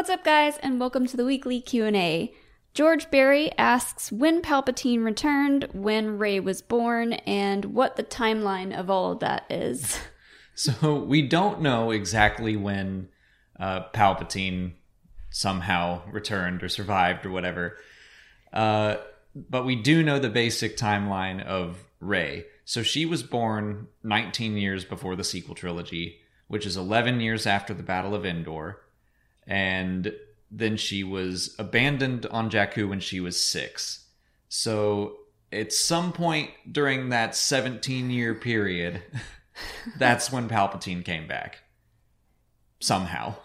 What's up, guys, and welcome to the weekly Q&A. George Barry asks when Palpatine returned, when Rey was born, and what the timeline of all of that is. So we don't know exactly when uh, Palpatine somehow returned or survived or whatever. Uh, but we do know the basic timeline of Rey. So she was born 19 years before the sequel trilogy, which is 11 years after the Battle of Endor. And then she was abandoned on Jakku when she was six. So at some point during that 17 year period, that's when Palpatine came back. Somehow.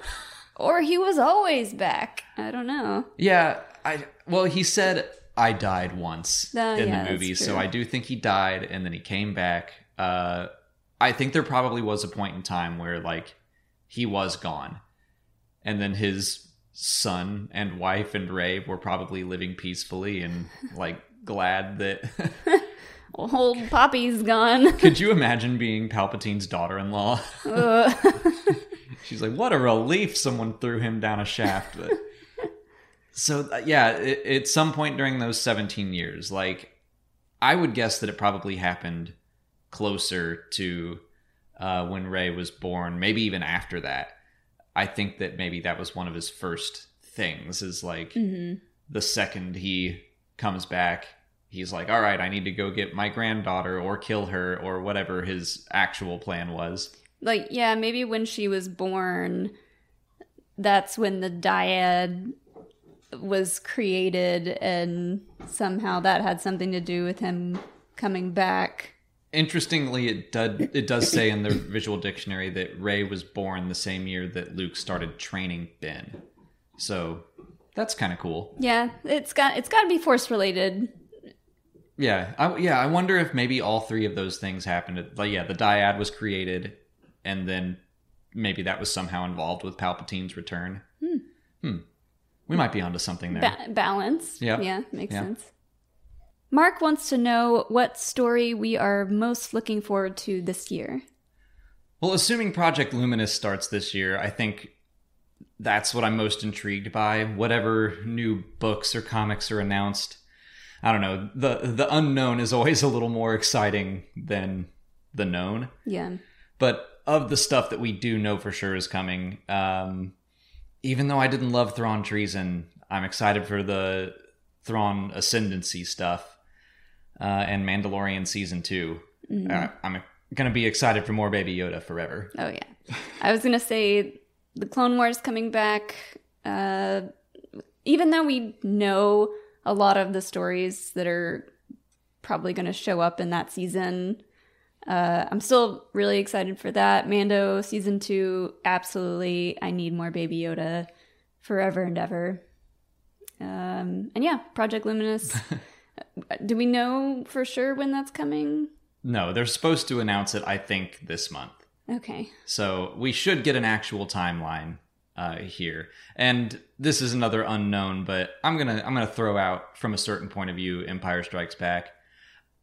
Or he was always back. I don't know. Yeah, I well he said I died once Uh, in yeah, the movie, so. I do think he died and then he came back. Uh I think there probably was a point in time where like he was gone. And then his son and wife and Rey were probably living peacefully and like glad that Old Poppy's gone. Could you imagine being Palpatine's daughter-in-law? Ugh. She's like, "What a relief! Someone threw him down a shaft." But- so uh, yeah, it, at some point during those seventeen years, like I would guess that it probably happened closer to uh, when Rey was born, maybe even after that. I think that maybe that was one of his first things. Is like Mhm. the second he comes back, he's like, "All right, I need to go get my granddaughter or kill her or whatever his actual plan was." Like, yeah, maybe when she was born, that's when the dyad was created, and somehow that had something to do with him coming back. Interestingly, it does it does say in the visual dictionary that Rey was born the same year that Luke started training Ben. So that's kind of cool. Yeah, it's got it's got to be force related. Yeah, I, yeah. I wonder if maybe all three of those things happened. Like, yeah, the dyad was created, and then maybe that was somehow involved with Palpatine's return. Hmm. hmm. We might be onto something there. Ba- balance. Yeah. Yeah, makes Yeah. sense. Mark wants to know what story we are most looking forward to this year. Well, assuming Project Luminous starts this year, I think that's what I'm most intrigued by. Whatever new books or comics are announced, I don't know. the The unknown is always a little more exciting than the known. Yeah. But of the stuff that we do know for sure is coming, um, even though I didn't love Thrawn Treason, I'm excited for the Thrawn Ascendancy stuff uh, and Mandalorian season 2 Mhm. Uh, I'm gonna be excited for more Baby Yoda forever. Oh yeah. I was gonna say the Clone Wars coming back. Uh, even though we know a lot of the stories that are probably going to show up in that season, uh, I'm still really excited for that. Mando season two, absolutely. I need more Baby Yoda forever and ever. Um, and yeah, Project Luminous. Do we know for sure when that's coming? No, they're supposed to announce it. I think this month. Okay. So we should get an actual timeline uh, here. And this is another unknown, but I'm gonna I'm gonna throw out from a certain point of view, Empire Strikes Back.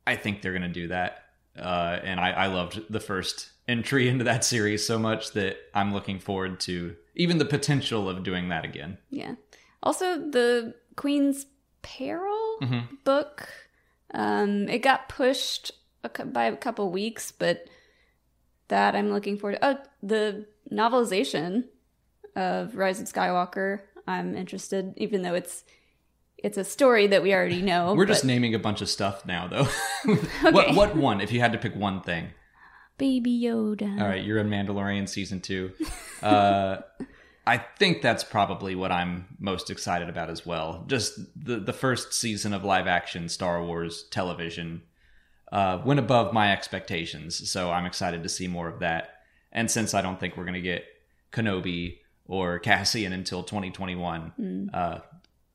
I think they're gonna do that, uh, and I, I loved the first entry into that series so much that I'm looking forward to even the potential of doing that again. Yeah. Also, the Queen's Peril Mhm. book, um, it got pushed a, by a couple weeks, but that I'm looking forward to. Oh, the novelization of Rise of Skywalker, I'm interested, even though it's it's a story that we already know. We're just naming a bunch of stuff now, though. Okay. What what one? If you had to pick one thing, Baby Yoda. All right, you're in Mandalorian season two. Uh, I think that's probably what I'm most excited about as well. Just the the first season of live action Star Wars television uh, went above my expectations, so I'm excited to see more of that. And since I don't think we're gonna get Kenobi or Cassian until 2021, uh,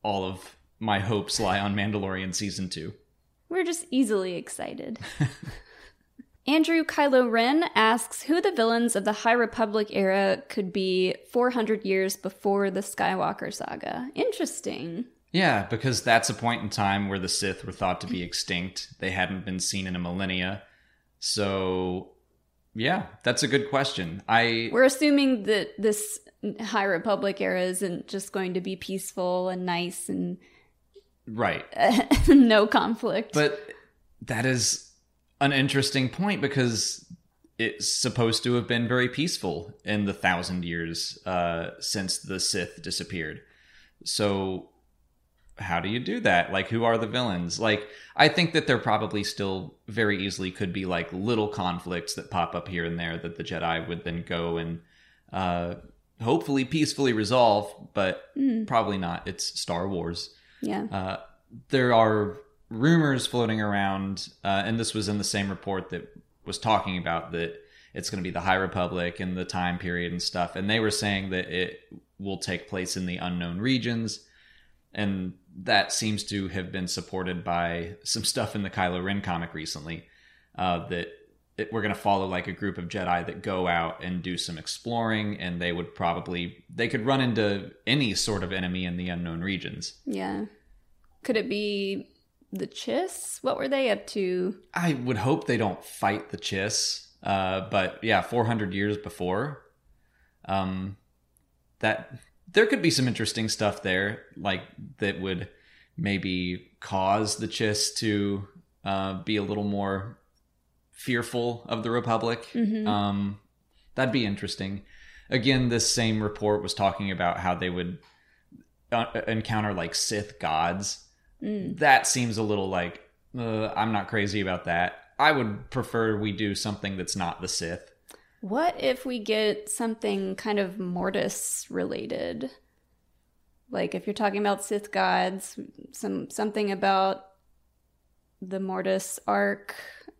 all of my hopes lie on Mandalorian season two. We're just easily excited. Andrew Kylo Ren asks who the villains of the High Republic era could be 400 years before the Skywalker saga. Interesting. Yeah, because that's a point in time where the Sith were thought to be extinct. They hadn't been seen in a millennia. So Yeah, that's a good question. I We're assuming that this High Republic era isn't just going to be peaceful and nice and right. no conflict. But that is an interesting point because it's supposed to have been very peaceful in the thousand years uh, since the Sith disappeared. So, how do you do that? Like, who are the villains? Like, I think that there probably still very easily could be like little conflicts that pop up here and there that the Jedi would then go and uh, hopefully peacefully resolve, but probably not. It's Star Wars yeah. uh, there are rumors floating around, uh, and this was in the same report that was talking about that it's going to be the High Republic and the time period and stuff. And they were saying that it will take place in the unknown regions. And that seems to have been supported by some stuff in the Kylo Ren comic recently uh, that it, we're going to follow like a group of Jedi that go out and do some exploring, and they would probably they could run into any sort of enemy in the unknown regions. Yeah. Could it be the Chiss? What were they up to? I would hope they don't fight the Chiss, uh, but yeah, 400 years before, um, that there could be some interesting stuff there, like that would maybe cause the Chiss to uh, be a little more fearful of the Republic. Um, that'd be interesting. Again, this same report was talking about how they would uh, encounter like Sith gods. That seems a little like uh, I'm not crazy about that. I would prefer we do something that's not the Sith. What if we get something kind of Mortis related? Like if you're talking about Sith gods, some something about the Mortis arc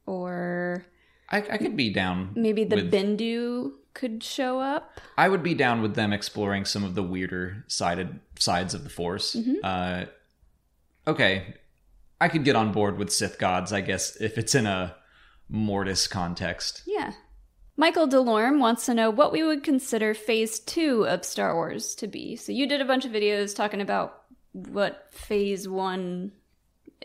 or I, I could be down. maybe the with- Bendu could show up. I would be down with them exploring some of the weirder sided sides of the Force. Uh, okay, I could get on board with Sith gods, I guess, if it's in a Mortis context. Yeah. Michael Delorme wants to know what we would consider phase two of Star Wars to be. So you did a bunch of videos talking about what phase one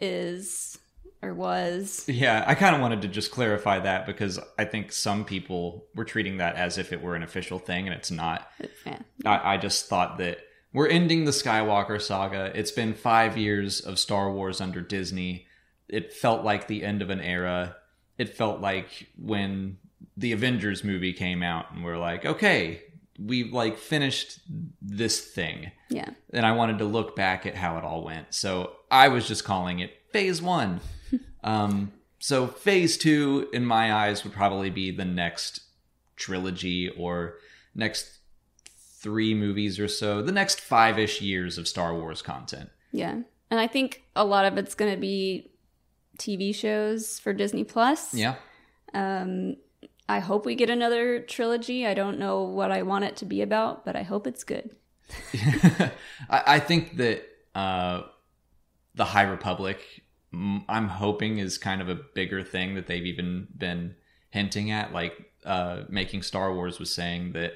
is or was. Yeah, I kind of wanted to just clarify that because I think some people were treating that as if it were an official thing, and it's not. Yeah. I, I just thought that we're ending the Skywalker saga. It's been five years of Star Wars under Disney. It felt like the end of an era. It felt like when the Avengers movie came out, and we're like, okay, we've like finished this thing. Yeah. And I wanted to look back at how it all went. So I was just calling it phase one. um, so phase two, in my eyes, would probably be the next trilogy or next three movies or so, the next five ish years of Star Wars content. Yeah. And I think a lot of it's going to be TV shows for Disney Plus. Yeah. Um, I hope we get another trilogy. I don't know what I want it to be about, but I hope it's good. I, I think that uh, the High Republic, I'm hoping, is kind of a bigger thing that they've even been hinting at. Like uh, making Star Wars was saying that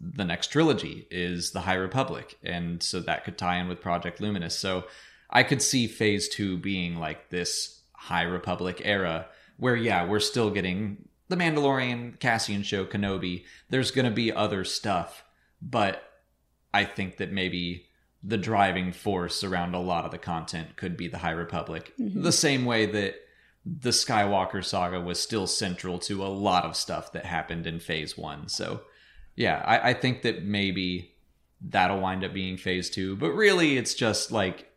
the next trilogy is the High Republic, and so that could tie in with Project Luminous. So I could see Phase Two being like this High Republic era, where yeah, we're still getting the Mandalorian, Cassian show, Kenobi. There's going to be other stuff, but I think that maybe the driving force around a lot of the content could be the High Republic. Mm-hmm. The same way that the Skywalker saga was still central to a lot of stuff that happened in phase one. So, yeah, I, I think that maybe that'll wind up being phase two, but really it's just like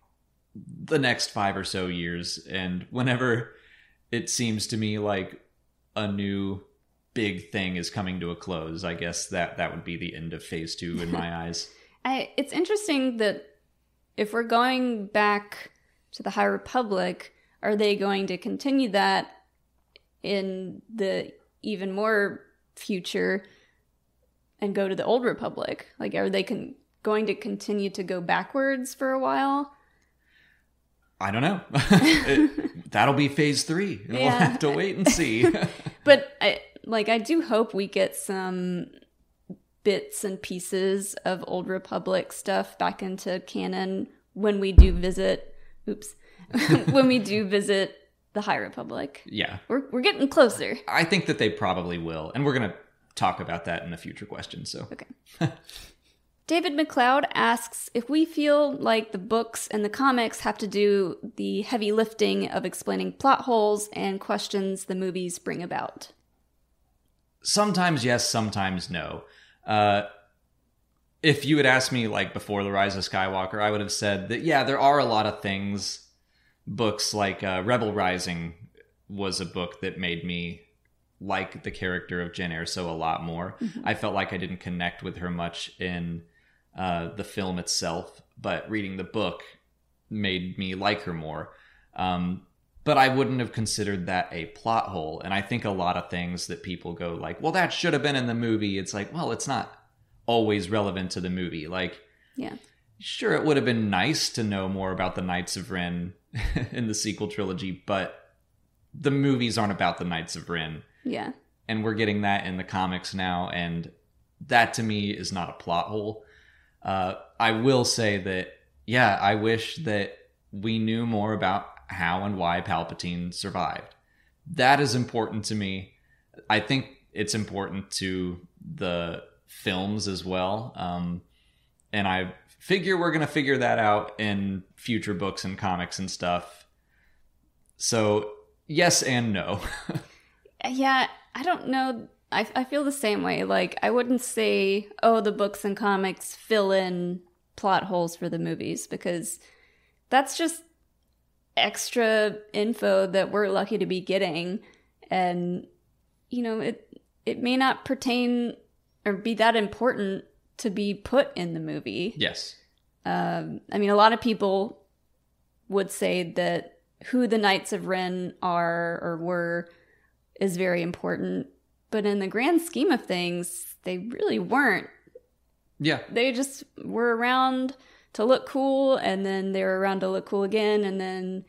the next five or so years. And whenever it seems to me like a new big thing is coming to a close, I guess that that would be the end of phase two in my eyes. I, it's interesting that if we're going back to the High Republic, are they going to continue that in the even more future and go to the Old Republic? Like, are they con- going to continue to go backwards for a while? I don't know. It- that'll be phase three. and We'll have to wait and see. But I like I do hope we get some bits and pieces of Old Republic stuff back into canon when we do visit oops when we do visit the High Republic. Yeah. We're we're getting closer. I think that they probably will. And we're going to talk about that in a future question. So, Okay. David McLeod asks if we feel like the books and the comics have to do the heavy lifting of explaining plot holes and questions the movies bring about. sometimes yes, sometimes no. Uh, if you had asked me like before the rise of Skywalker, I would have said that yeah, there are a lot of things. Books like uh, Rebel Rising was a book that made me like the character of Jyn Erso a lot more. I felt like I didn't connect with her much in uh, the film itself, but reading the book made me like her more. Um, but I wouldn't have considered that a plot hole. And I think a lot of things that people go like, well, that should have been in the movie. It's like, well, it's not always relevant to the movie. Like, Yeah. sure, it would have been nice to know more about the Knights of Ren in the sequel trilogy, but the movies aren't about the Knights of Ren. Yeah. And we're getting that in the comics now. And that to me is not a plot hole. Uh, I will say that, yeah, I wish that we knew more about how and why Palpatine survived. That is important to me. I think it's important to the films as well. Um, and I figure we're going to figure that out in future books and comics and stuff. So, yes and no. Yeah, I don't know. I, I feel the same way. Like, I wouldn't say, oh, the books and comics fill in plot holes for the movies because that's just extra info that we're lucky to be getting. And, you know, it, it may not pertain or be that important to be put in the movie. yes. Um, I mean, a lot of people would say that who the Knights of Ren are or were is very important, but in the grand scheme of things, they really weren't. Yeah. They just were around to look cool, and then they were around to look cool again, and then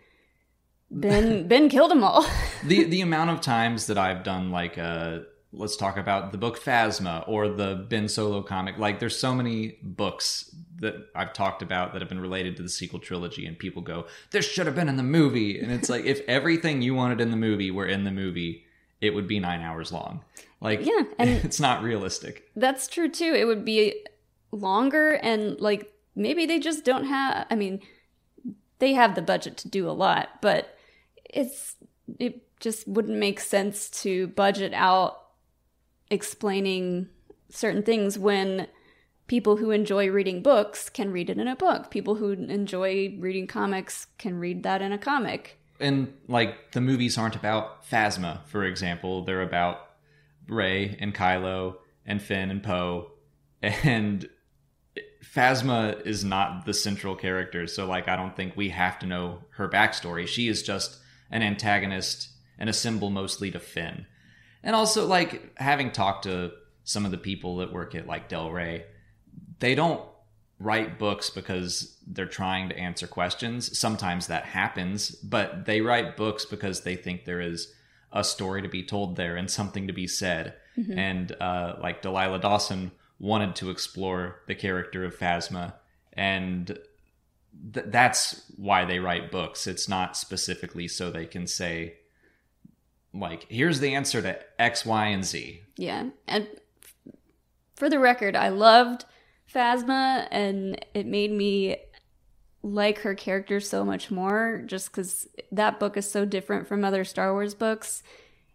Ben Ben killed them all. the the amount of times that I've done like uh let's talk about the book Phasma or the Ben Solo comic like there's so many books that I've talked about that have been related to the sequel trilogy and people go this should have been in the movie and it's like if everything you wanted in the movie were in the movie it would be 9 hours long like Yeah, and- it's not realistic That's true too. It would be longer and like maybe they just don't have I mean they have the budget to do a lot, but it's it just wouldn't make sense to budget out explaining certain things when people who enjoy reading books can read it in a book. People who enjoy reading comics can read that in a comic. And like the movies aren't about Phasma, for example. They're about Rey and Kylo and Finn and Poe, and Phasma is not the central character. So like, I don't think we have to know her backstory. She is just an antagonist and a symbol mostly to Finn. And also, like having talked to some of the people that work at like Del Rey, they don't write books because they're trying to answer questions. Sometimes that happens, but they write books because they think there is a story to be told there and something to be said. And uh, like Delilah Dawson wanted to explore the character of Phasma, and th- that's why they write books. It's not specifically so they can say, like, here's the answer to X, Y, and Z. Yeah. And for the record, I loved Phasma and it made me like her character so much more just because that book is so different from other Star Wars books.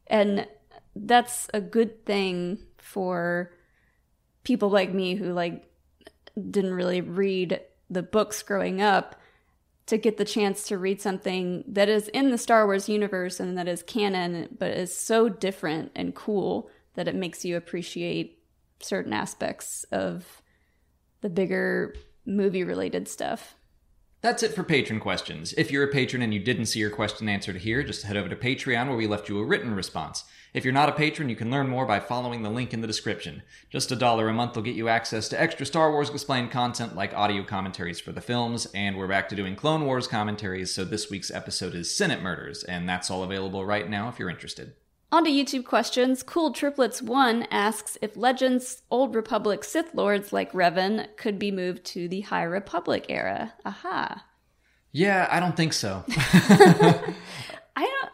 And that's a good thing for people like me who like didn't really read the books growing up to get the chance to read something that is in the Star Wars universe and that is canon, but is so different and cool that it makes you appreciate certain aspects of the bigger movie related stuff. That's it for patron questions. If you're a patron and you didn't see your question answered here, just head over to Patreon where we left you a written response. If you're not a patron, you can learn more by following the link in the description. Just a dollar a month will get you access to extra Star Wars explained content like audio commentaries for the films, and we're back to doing Clone Wars commentaries, so this week's episode is Senate Murders, and that's all available right now if you're interested. On to YouTube questions. Cool Triplets 1 asks if Legends Old Republic Sith Lords like Revan could be moved to the High Republic era. Aha. Yeah, I don't think so. I don't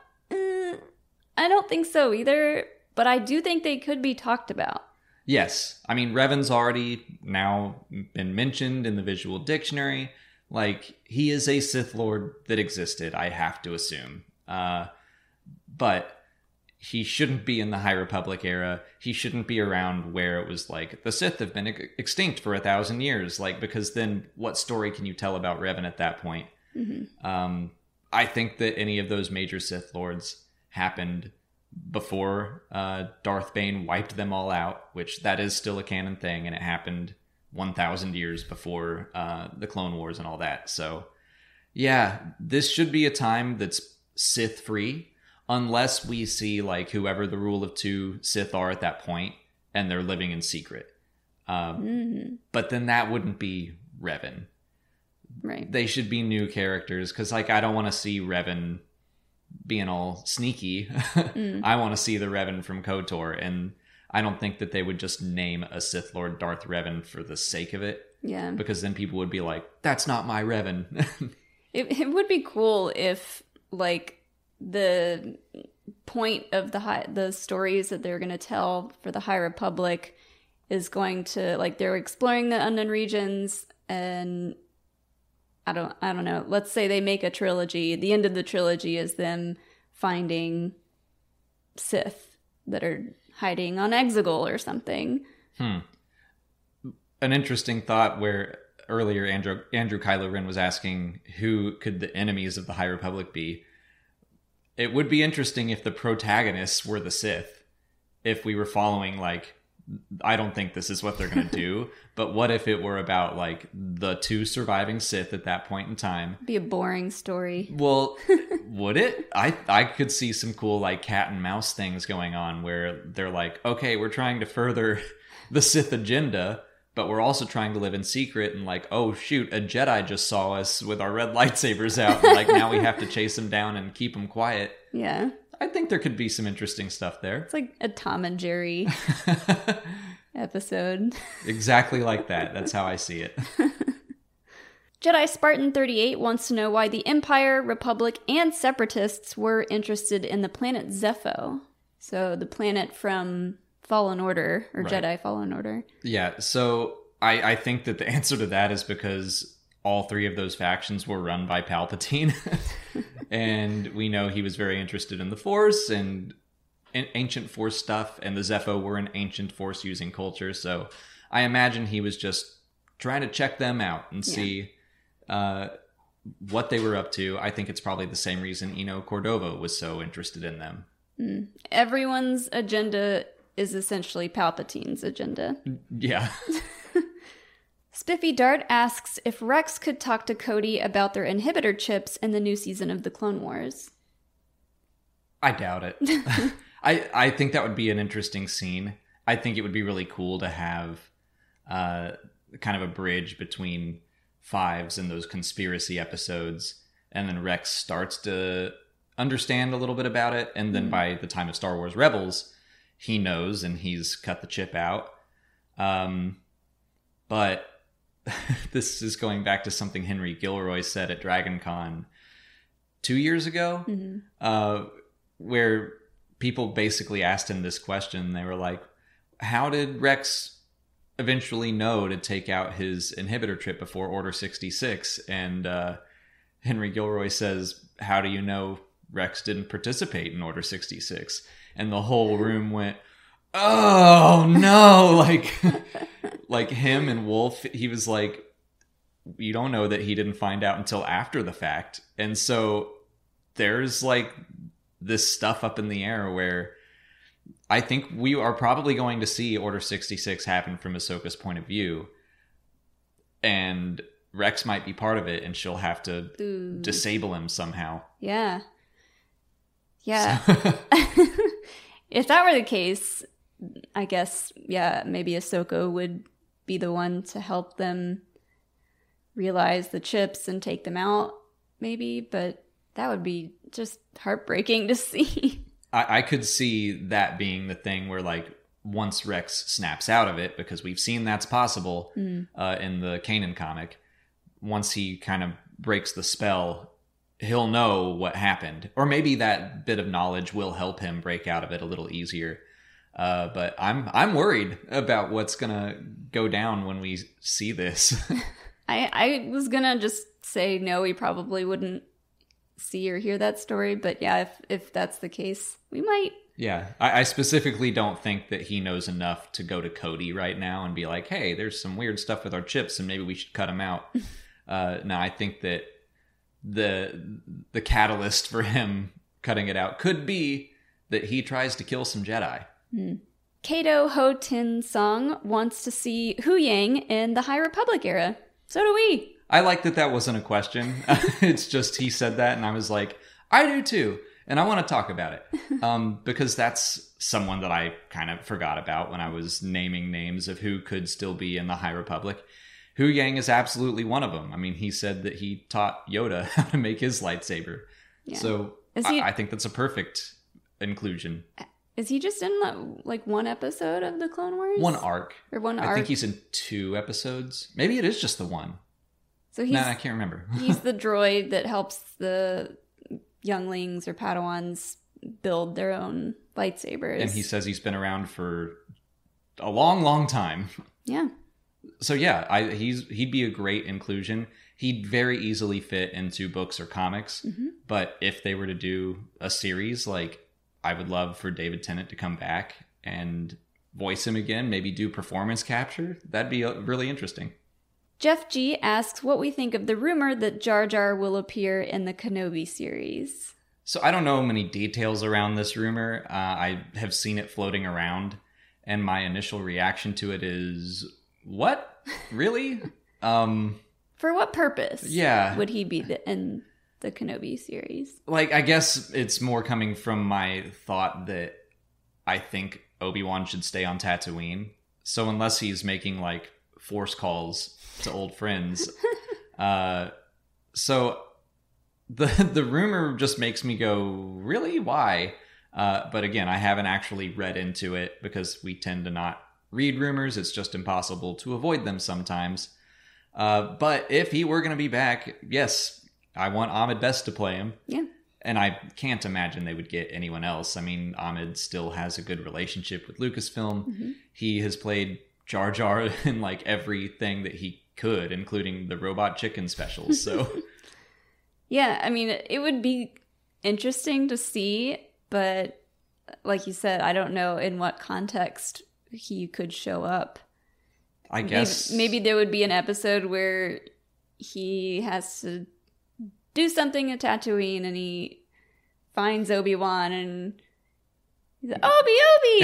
I don't think so either, but I do think they could be talked about. Yes. I mean, Revan's already now been mentioned in the visual dictionary. Like, he is a Sith Lord that existed, I have to assume. Uh, but he shouldn't be in the High Republic era. He shouldn't be around where it was like the Sith have been extinct for a thousand years. Like, because then what story can you tell about Revan at that point? Um, I think that any of those major Sith Lords happened before uh, Darth Bane wiped them all out, which that is still a canon thing, and it happened 1,000 years before uh, the Clone Wars and all that. So, yeah, this should be a time that's Sith free, unless we see like whoever the rule of two Sith are at that point, and they're living in secret. Um, Mm, but then that wouldn't be Revan right. they should be new characters because like i don't want to see revan being all sneaky Mm. i want to see the revan from kotor and i don't think that they would just name a sith lord darth revan for the sake of it Yeah. because then people would be like that's not my revan It, it would be cool if, like, the point of the high, the stories that they're going to tell for the High Republic is going to like they're exploring the unknown regions and I don't I don't know. Let's say they make a trilogy. The end of the trilogy is them finding Sith that are hiding on Exegol or something. hmm. an interesting thought where earlier andrew andrew kylo ren was asking who could the enemies of the high republic be it would be interesting if the protagonists were the sith if we were following like i don't think this is what they're going to do but what if it were about like the two surviving sith at that point in time? Be a boring story. well would it? I i could see some cool like cat and mouse things going on where they're like okay we're trying to further the sith agenda but we're also trying to live in secret and like oh shoot a jedi just saw us with our red lightsabers out and like now we have to chase him down and keep him quiet Yeah. i think there could be some interesting stuff there It's like a Tom and Jerry episode. exactly like that that's how i see it Jedi Spartan 38 wants to know why the Empire, Republic, and Separatists were interested in the planet Zeffo. So, the planet from Fallen Order, or Right. Jedi Fallen Order. Yeah, so I, I think that the answer to that is because all three of those factions were run by Palpatine. and we know he was very interested in the Force and an- ancient Force stuff, and the Zeffo were an ancient Force using culture. So I imagine he was just trying to check them out and Yeah. see uh, what they were up to. I think it's probably the same reason Eno Cordova was so interested in them. Everyone's agenda is essentially Palpatine's agenda. Yeah. Spiffy Dart asks if Rex could talk to Cody about their inhibitor chips in the new season of the Clone Wars. I doubt it. I I think that would be an interesting scene. I think it would be really cool to have uh, kind of a bridge between fives and those conspiracy episodes, and then Rex starts to understand a little bit about it, and then Mhm. by the time of Star Wars Rebels, he knows and he's cut the chip out. Um, but this is going back to something Henry Gilroy said at Dragon Con two years ago Mhm. uh, where people basically asked him this question. They were like, "How did Rex eventually know to take out his inhibitor trip before Order sixty six? And uh, Henry Gilroy says, "How do you know Rex didn't participate in Order sixty six? And the whole room went, "Oh no!" Like, like him and Wolf. He was like, you don't know that he didn't find out until after the fact. And so there's like this stuff up in the air where I think we are probably going to see Order 66 happen from Ahsoka's point of view. And Rex might be part of it and she'll have to Ooh. disable him somehow. Yeah. Yeah. So- if that were the case, I guess, yeah, maybe Ahsoka would be the one to help them realize the chips and take them out, maybe, but that would be just heartbreaking to see. I, I could see that being the thing where like once Rex snaps out of it, because we've seen that's possible Mm. uh, in the Kanan comic. Once he kind of breaks the spell, he'll know what happened, or maybe that bit of knowledge will help him break out of it a little easier. Uh, but I'm I'm worried about what's gonna go down when we see this. I I was gonna just say no, we probably wouldn't see or hear that story, but yeah, if if that's the case, we might. yeah, I, I specifically don't think that he knows enough to go to Cody right now and be like, "Hey, there's some weird stuff with our chips, and maybe we should cut him out." uh, no, I think that the the catalyst for him cutting it out could be that he tries to kill some Jedi. Kato Ho Tin Song wants to see Huyang in the High Republic era. So do we. I like that that wasn't a question. it's just he said that, and I was like, I do too, and I want to talk about it um, because that's someone that I kind of forgot about when I was naming names of who could still be in the High Republic. Huyang is absolutely one of them. I mean, he said that he taught Yoda how to make his lightsaber, Yeah. so Is I, I think that's a perfect inclusion. Is he just in the, like one episode of the Clone Wars? One arc. or one I arc? think he's in two episodes. Maybe it is just the one. so he's no, I can't remember. he's the droid that helps the younglings or Padawans build their own lightsabers. and he says he's been around for a long, long time. yeah. So yeah, I, he's he'd be a great inclusion. He'd very easily fit into books or comics. Mhm. But if they were to do a series, like I would love for David Tennant to come back and voice him again. Maybe do performance capture. That'd be uh, really interesting. Jeff G asks what we think of the rumor that Jar Jar will appear in the Kenobi series. So I don't know many details around this rumor. Uh, I have seen it floating around, and my initial reaction to it is, "What? Really?" um, For what purpose? Yeah. Would he be the, in the Kenobi series? like I guess it's more coming from my thought that I think Obi Wan should stay on Tatooine. So unless he's making like force calls to old friends, uh, so the the rumor just makes me go, really? Why? Uh, but again, I haven't actually read into it because we tend to not read rumors. It's just impossible to avoid them sometimes. Uh, but if he were going to be back, yes, I want Ahmed Best to play him. Yeah. And I can't imagine they would get anyone else. I mean, Ahmed still has a good relationship with Lucasfilm. Mhm. He has played Jar Jar in like everything that he could, including the Robot Chicken specials. So Yeah, I mean, it would be interesting to see, but like you said, I don't know in what context he could show up. I Maybe- guess maybe, there would be an episode where he has to do something at Tatooine and he finds Obi Wan and he's like, Obi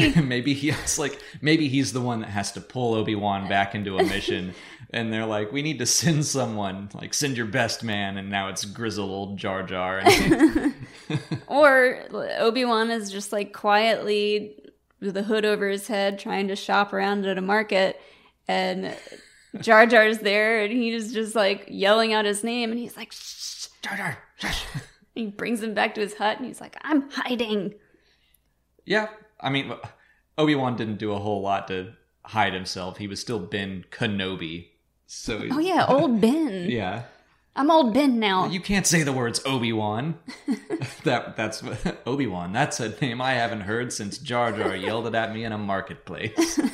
Obi. maybe he's like maybe he's the one that has to pull Obi-Wan back into a mission and they're like we need to send someone like send your best man and now it's grizzled old Jar Jar or Obi Wan is just like quietly with a hood over his head trying to shop around at a market, and Jar Jar's there, and he's just like yelling out his name, and he's like, Shh. Jar Jar shush. he brings him back to his hut, and he's like, I'm hiding. Yeah, I mean, Obi Wan didn't do a whole lot to hide himself. He was still Ben Kenobi. So Oh yeah, old Ben. yeah. I'm old Ben now. You can't say the words Obi Wan. that that's Obi Wan. That's a name I haven't heard since Jar Jar yelled it at me in a marketplace.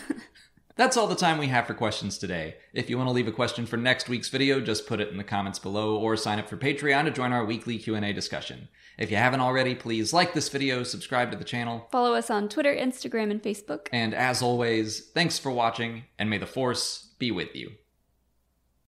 That's all the time we have for questions today. If you want to leave a question for next week's video, just put it in the comments below or sign up for Patreon to join our weekly Q&A discussion. If you haven't already, please like this video, subscribe to the channel, Follow us on Twitter, Instagram, and Facebook. and as always, thanks for watching and may the force be with you.